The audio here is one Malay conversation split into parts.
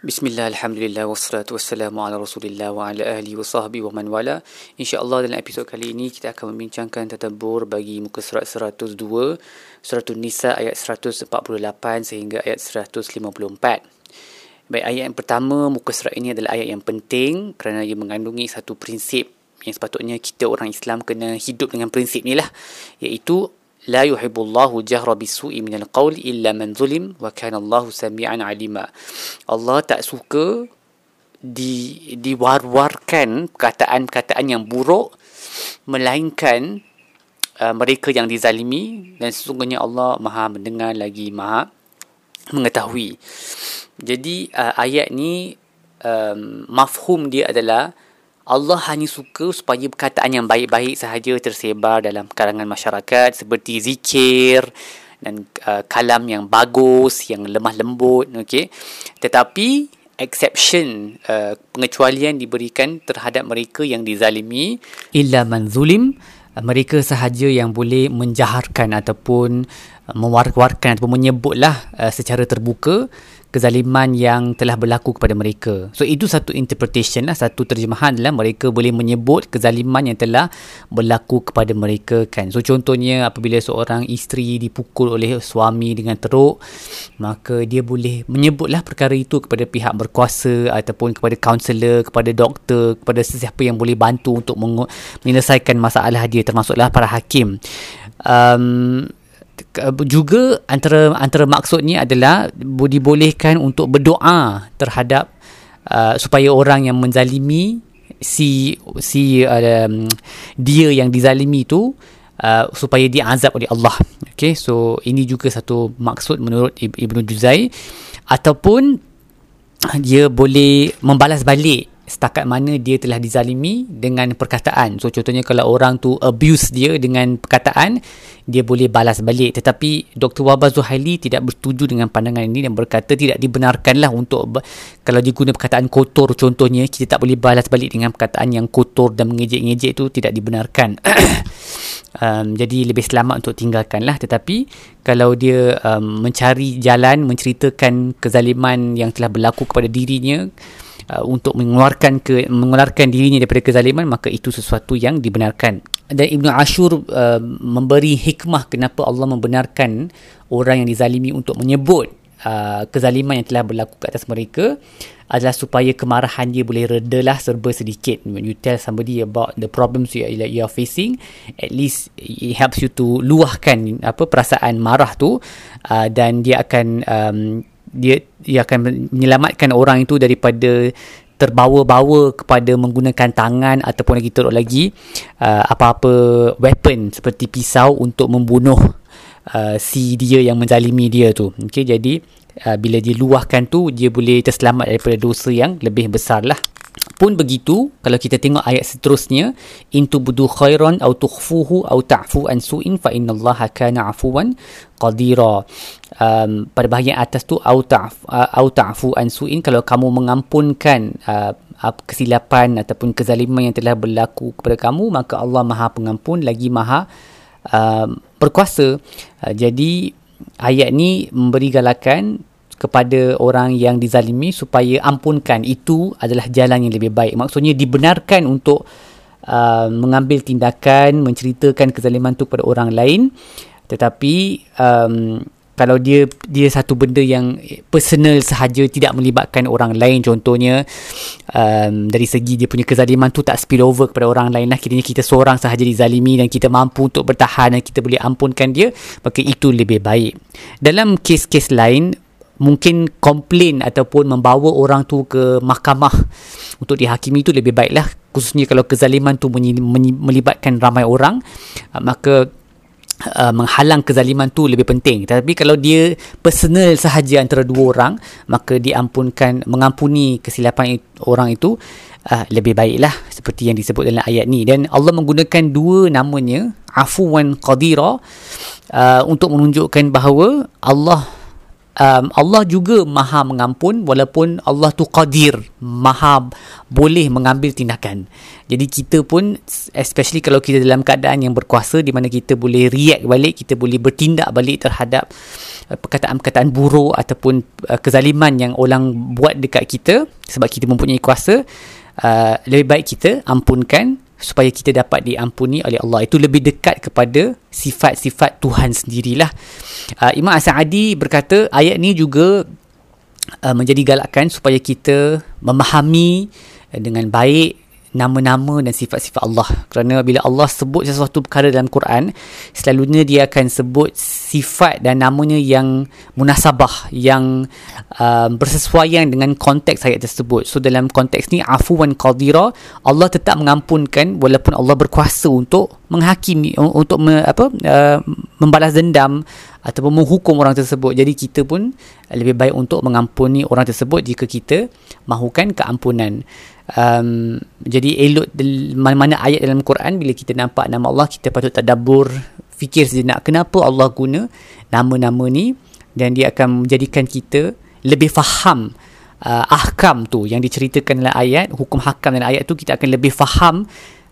Bismillah, Alhamdulillah, wassalatu wassalamu ala rasulillah wa ala ahli wa sahbihi wa man wala. InsyaAllah dalam episod kali ini kita akan membincangkan tadabbur bagi muka surat 102 Surat Nisa ayat 148 sehingga ayat 154 Baik, ayat yang pertama muka surat ini adalah ayat yang penting kerana ia mengandungi satu prinsip yang sepatutnya kita orang Islam kena hidup dengan prinsip ni lah iaitu لا يحب الله جهر بالسوء من القول إلا من ظلم وكان الله سميعا عليما Allah tak suka di diwar-warkan perkataan-perkataan yang buruk melainkan uh, mereka yang dizalimi dan sesungguhnya Allah Maha mendengar lagi Maha mengetahui. Jadi uh, ayat ni um, mafhum dia adalah Allah hanya suka supaya perkataan yang baik-baik sahaja tersebar dalam kalangan masyarakat seperti zikir dan uh, kalam yang bagus, yang lemah lembut, okey. Tetapi exception uh, pengecualian diberikan terhadap mereka yang dizalimi illa man zulim mereka sahaja yang boleh menjaharkan ataupun mewar-warkan ataupun menyebutlah uh, secara terbuka kezaliman yang telah berlaku kepada mereka. So itu satu interpretation lah, satu terjemahan adalah mereka boleh menyebut kezaliman yang telah berlaku kepada mereka kan. So contohnya apabila seorang isteri dipukul oleh suami dengan teruk, maka dia boleh menyebutlah perkara itu kepada pihak berkuasa ataupun kepada kaunselor, kepada doktor, kepada sesiapa yang boleh bantu untuk menyelesaikan masalah dia termasuklah para hakim. Um, juga antara antara maksudnya adalah dibolehkan untuk berdoa terhadap uh, supaya orang yang menzalimi si si um, dia yang dizalimi itu uh, supaya diazab oleh Allah. Okay, so ini juga satu maksud menurut Ibnu Juzai ataupun dia boleh membalas balik setakat mana dia telah dizalimi dengan perkataan. So contohnya kalau orang tu abuse dia dengan perkataan, dia boleh balas balik. Tetapi Dr. Wabah Zuhaili tidak bersetuju dengan pandangan ini dan berkata tidak dibenarkanlah untuk kalau diguna perkataan kotor contohnya, kita tak boleh balas balik dengan perkataan yang kotor dan mengejek-ngejek itu tidak dibenarkan. um, jadi lebih selamat untuk tinggalkanlah. Tetapi kalau dia um, mencari jalan menceritakan kezaliman yang telah berlaku kepada dirinya, uh, untuk mengeluarkan ke mengeluarkan dirinya daripada kezaliman maka itu sesuatu yang dibenarkan. Dan Ibnu Ashur uh, memberi hikmah kenapa Allah membenarkan orang yang dizalimi untuk menyebut uh, kezaliman yang telah berlaku ke atas mereka adalah supaya kemarahan dia boleh redalah serba sedikit. When you tell somebody about the problems you are, you are facing at least it helps you to luahkan apa perasaan marah tu uh, dan dia akan um, dia dia akan menyelamatkan orang itu daripada terbawa-bawa kepada menggunakan tangan ataupun lagi teruk lagi uh, apa-apa weapon seperti pisau untuk membunuh uh, si dia yang menzalimi dia tu. Okey jadi uh, bila dia luahkan tu dia boleh terselamat daripada dosa yang lebih besar lah pun begitu kalau kita tengok ayat seterusnya in tubdu khairan aw tukhfuhu aw ta'fu an su'in fa innallaha kana 'afuwan qadira. Um, pada bahagian atas tu aw ta'fu uh, aw ta'fu an su'in kalau kamu mengampunkan uh, kesilapan ataupun kezaliman yang telah berlaku kepada kamu maka Allah Maha Pengampun lagi Maha uh, berkuasa uh, jadi ayat ni memberi galakan kepada orang yang dizalimi supaya ampunkan. Itu adalah jalan yang lebih baik. Maksudnya dibenarkan untuk uh, mengambil tindakan menceritakan kezaliman itu kepada orang lain. Tetapi um, kalau dia dia satu benda yang personal sahaja tidak melibatkan orang lain. Contohnya um, dari segi dia punya kezaliman tu tak spill over kepada orang lain lah. Kiranya kita seorang sahaja dizalimi dan kita mampu untuk bertahan dan kita boleh ampunkan dia maka itu lebih baik. Dalam kes-kes lain mungkin komplain ataupun membawa orang tu ke mahkamah untuk dihakimi itu lebih baiklah. Khususnya kalau kezaliman tu melibatkan ramai orang uh, maka uh, menghalang kezaliman tu lebih penting. Tapi kalau dia personal sahaja antara dua orang maka diampunkan mengampuni kesilapan orang itu uh, lebih baiklah seperti yang disebut dalam ayat ni. Dan Allah menggunakan dua namanya afuwan qadira uh, untuk menunjukkan bahawa Allah um, Allah juga maha mengampun walaupun Allah tu qadir maha boleh mengambil tindakan. Jadi kita pun especially kalau kita dalam keadaan yang berkuasa di mana kita boleh react balik kita boleh bertindak balik terhadap uh, perkataan-perkataan buruk ataupun uh, kezaliman yang orang buat dekat kita sebab kita mempunyai kuasa uh, lebih baik kita ampunkan supaya kita dapat diampuni oleh Allah. Itu lebih dekat kepada sifat-sifat Tuhan sendirilah. Uh, Imam As-Sa'adi berkata ayat ni juga uh, menjadi galakan supaya kita memahami uh, dengan baik nama-nama dan sifat-sifat Allah. Kerana bila Allah sebut sesuatu perkara dalam Quran selalunya dia akan sebut sifat dan namanya yang munasabah yang uh, bersesuaian dengan konteks ayat tersebut. So dalam konteks ni afuwan qadira Allah tetap mengampunkan walaupun Allah berkuasa untuk menghakimi untuk me, apa uh, membalas dendam ataupun menghukum orang tersebut. Jadi kita pun lebih baik untuk mengampuni orang tersebut jika kita mahukan keampunan. Um, jadi elok mana-mana ayat dalam Quran bila kita nampak nama Allah kita patut tadabbur fikir sejenak kenapa Allah guna nama-nama ni? Dan dia akan menjadikan kita lebih faham uh, ahkam tu yang diceritakan dalam ayat hukum hakam dalam ayat tu kita akan lebih faham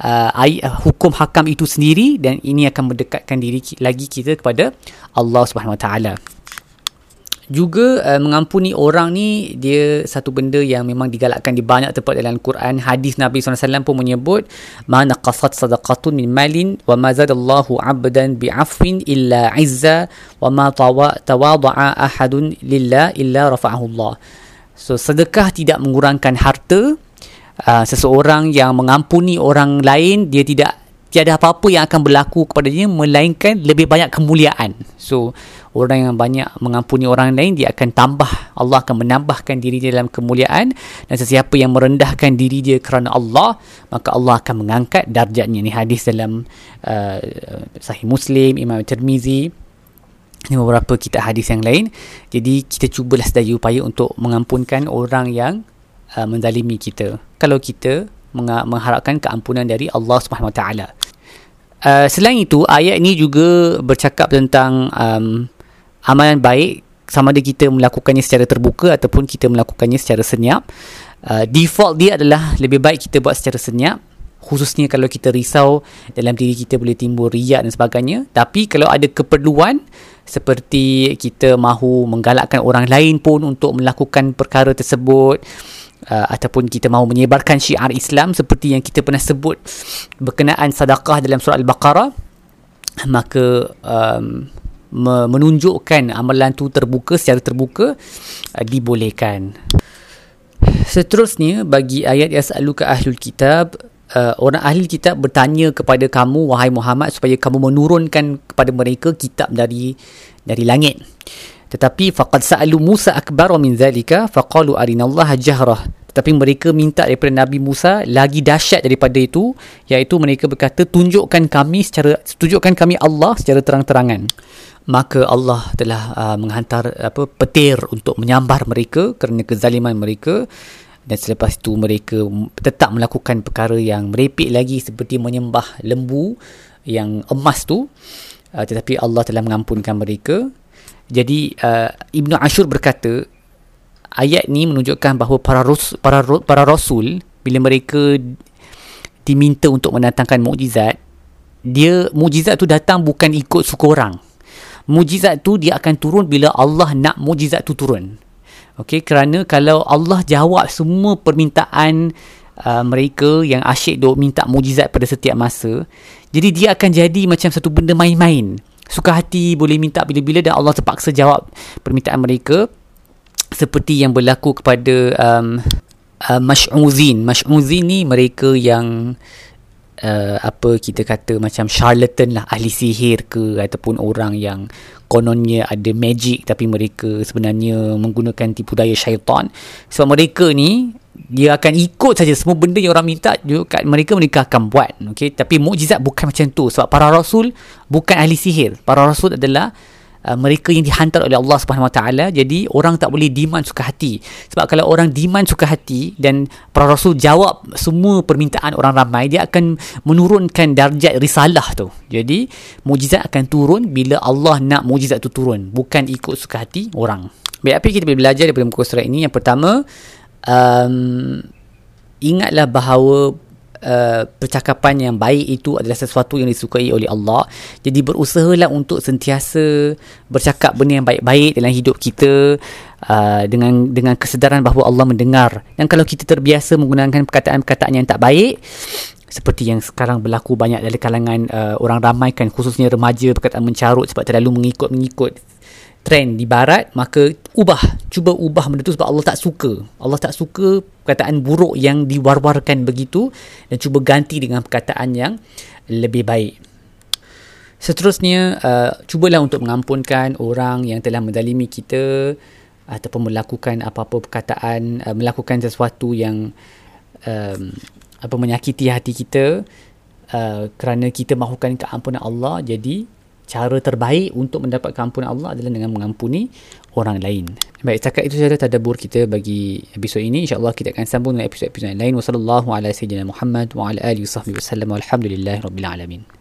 uh, ayat, hukum hakam itu sendiri dan ini akan mendekatkan diri lagi kita kepada Allah Subhanahu Wa Taala. Juga uh, mengampuni orang ni dia satu benda yang memang digalakkan di banyak tempat dalam Quran hadis Nabi SAW pun menyebut ma naqasat sadaqatun min malin wa ma zadallahu abdan bi'afwin illa izza wa ma tawada'a ahadun lillah illa rafa'ahu Allah so sedekah tidak mengurangkan harta uh, seseorang yang mengampuni orang lain dia tidak tiada apa-apa yang akan berlaku kepada dia melainkan lebih banyak kemuliaan. So orang yang banyak mengampuni orang lain dia akan tambah Allah akan menambahkan diri dia dalam kemuliaan. Dan sesiapa yang merendahkan diri dia kerana Allah maka Allah akan mengangkat darjatnya. Ni hadis dalam uh, sahih Muslim Imam Tirmizi. Ini beberapa kita hadis yang lain. Jadi kita cubalah sedaya upaya untuk mengampunkan orang yang uh, menzalimi kita. Kalau kita mengharapkan keampunan dari Allah Subhanahu Wa Taala. Uh, selain itu ayat ini juga bercakap tentang um, amalan baik sama ada kita melakukannya secara terbuka ataupun kita melakukannya secara senyap. Uh, default dia adalah lebih baik kita buat secara senyap khususnya kalau kita risau dalam diri kita boleh timbul riak dan sebagainya. Tapi kalau ada keperluan seperti kita mahu menggalakkan orang lain pun untuk melakukan perkara tersebut uh, ataupun kita mahu menyebarkan syiar Islam seperti yang kita pernah sebut berkenaan sedekah dalam surah Al-Baqarah maka um, menunjukkan amalan tu terbuka secara terbuka uh, dibolehkan. Seterusnya bagi ayat yang selalu ke ahlul kitab uh, orang ahli kitab bertanya kepada kamu wahai Muhammad supaya kamu menurunkan kepada mereka kitab dari dari langit. Tetapi faqad sa'alu Musa akbar min zalika faqalu arinallaha jahrah tapi mereka minta daripada Nabi Musa lagi dahsyat daripada itu iaitu mereka berkata tunjukkan kami secara tunjukkan kami Allah secara terang-terangan. Maka Allah telah uh, menghantar apa petir untuk menyambar mereka kerana kezaliman mereka. Dan selepas itu mereka tetap melakukan perkara yang merepek lagi seperti menyembah lembu yang emas tu. Uh, tetapi Allah telah mengampunkan mereka jadi uh, Ibnu Ashur berkata ayat ni menunjukkan bahawa para ros, para para rasul bila mereka diminta untuk mendatangkan mukjizat dia mukjizat tu datang bukan ikut suka orang mujizat tu dia akan turun bila Allah nak mujizat tu turun. Okey, kerana kalau Allah jawab semua permintaan uh, mereka yang asyik duk minta mujizat pada setiap masa, jadi dia akan jadi macam satu benda main-main. Suka hati boleh minta bila-bila dan Allah terpaksa jawab permintaan mereka seperti yang berlaku kepada um, uh, Mash'uzin. Mash'uzin ni mereka yang uh, apa kita kata macam charlatan lah ahli sihir ke ataupun orang yang kononnya ada magic tapi mereka sebenarnya menggunakan tipu daya syaitan sebab mereka ni dia akan ikut saja semua benda yang orang minta juga mereka mereka akan buat okey? Tapi mukjizat bukan macam tu. Sebab para rasul bukan ahli sihir. Para rasul adalah uh, mereka yang dihantar oleh Allah Subhanahu Wa Taala. Jadi orang tak boleh diman suka hati. Sebab kalau orang diman suka hati dan para rasul jawab semua permintaan orang ramai dia akan menurunkan darjat risalah tu. Jadi mujizat akan turun bila Allah nak mujizat tu turun. Bukan ikut suka hati orang. Baik, apa kita boleh belajar daripada muka surat ini? Yang pertama, um, ingatlah bahawa Uh, percakapan yang baik itu adalah sesuatu yang disukai oleh Allah. Jadi berusahalah untuk sentiasa bercakap benda yang baik-baik dalam hidup kita uh, dengan dengan kesedaran bahawa Allah mendengar. Dan kalau kita terbiasa menggunakan perkataan-perkataan yang tak baik seperti yang sekarang berlaku banyak dalam kalangan uh, orang ramai kan khususnya remaja perkataan mencarut sebab terlalu mengikut-mengikut trend di barat maka ubah cuba ubah benda tu sebab Allah tak suka. Allah tak suka perkataan buruk yang diwar-warkan begitu dan cuba ganti dengan perkataan yang lebih baik. Seterusnya uh, cubalah untuk mengampunkan orang yang telah mendalimi kita ataupun melakukan apa-apa perkataan uh, melakukan sesuatu yang um, apa menyakiti hati kita uh, kerana kita mahukan keampunan Allah. Jadi cara terbaik untuk mendapat keampunan Allah adalah dengan mengampuni orang lain. Baik, cakap itu saja tadabbur kita bagi episod ini. InsyaAllah kita akan sambung dengan episod-episod lain. Wassalamualaikum warahmatullahi wabarakatuh. Muhammad wa ala alihi wasallam. Alamin.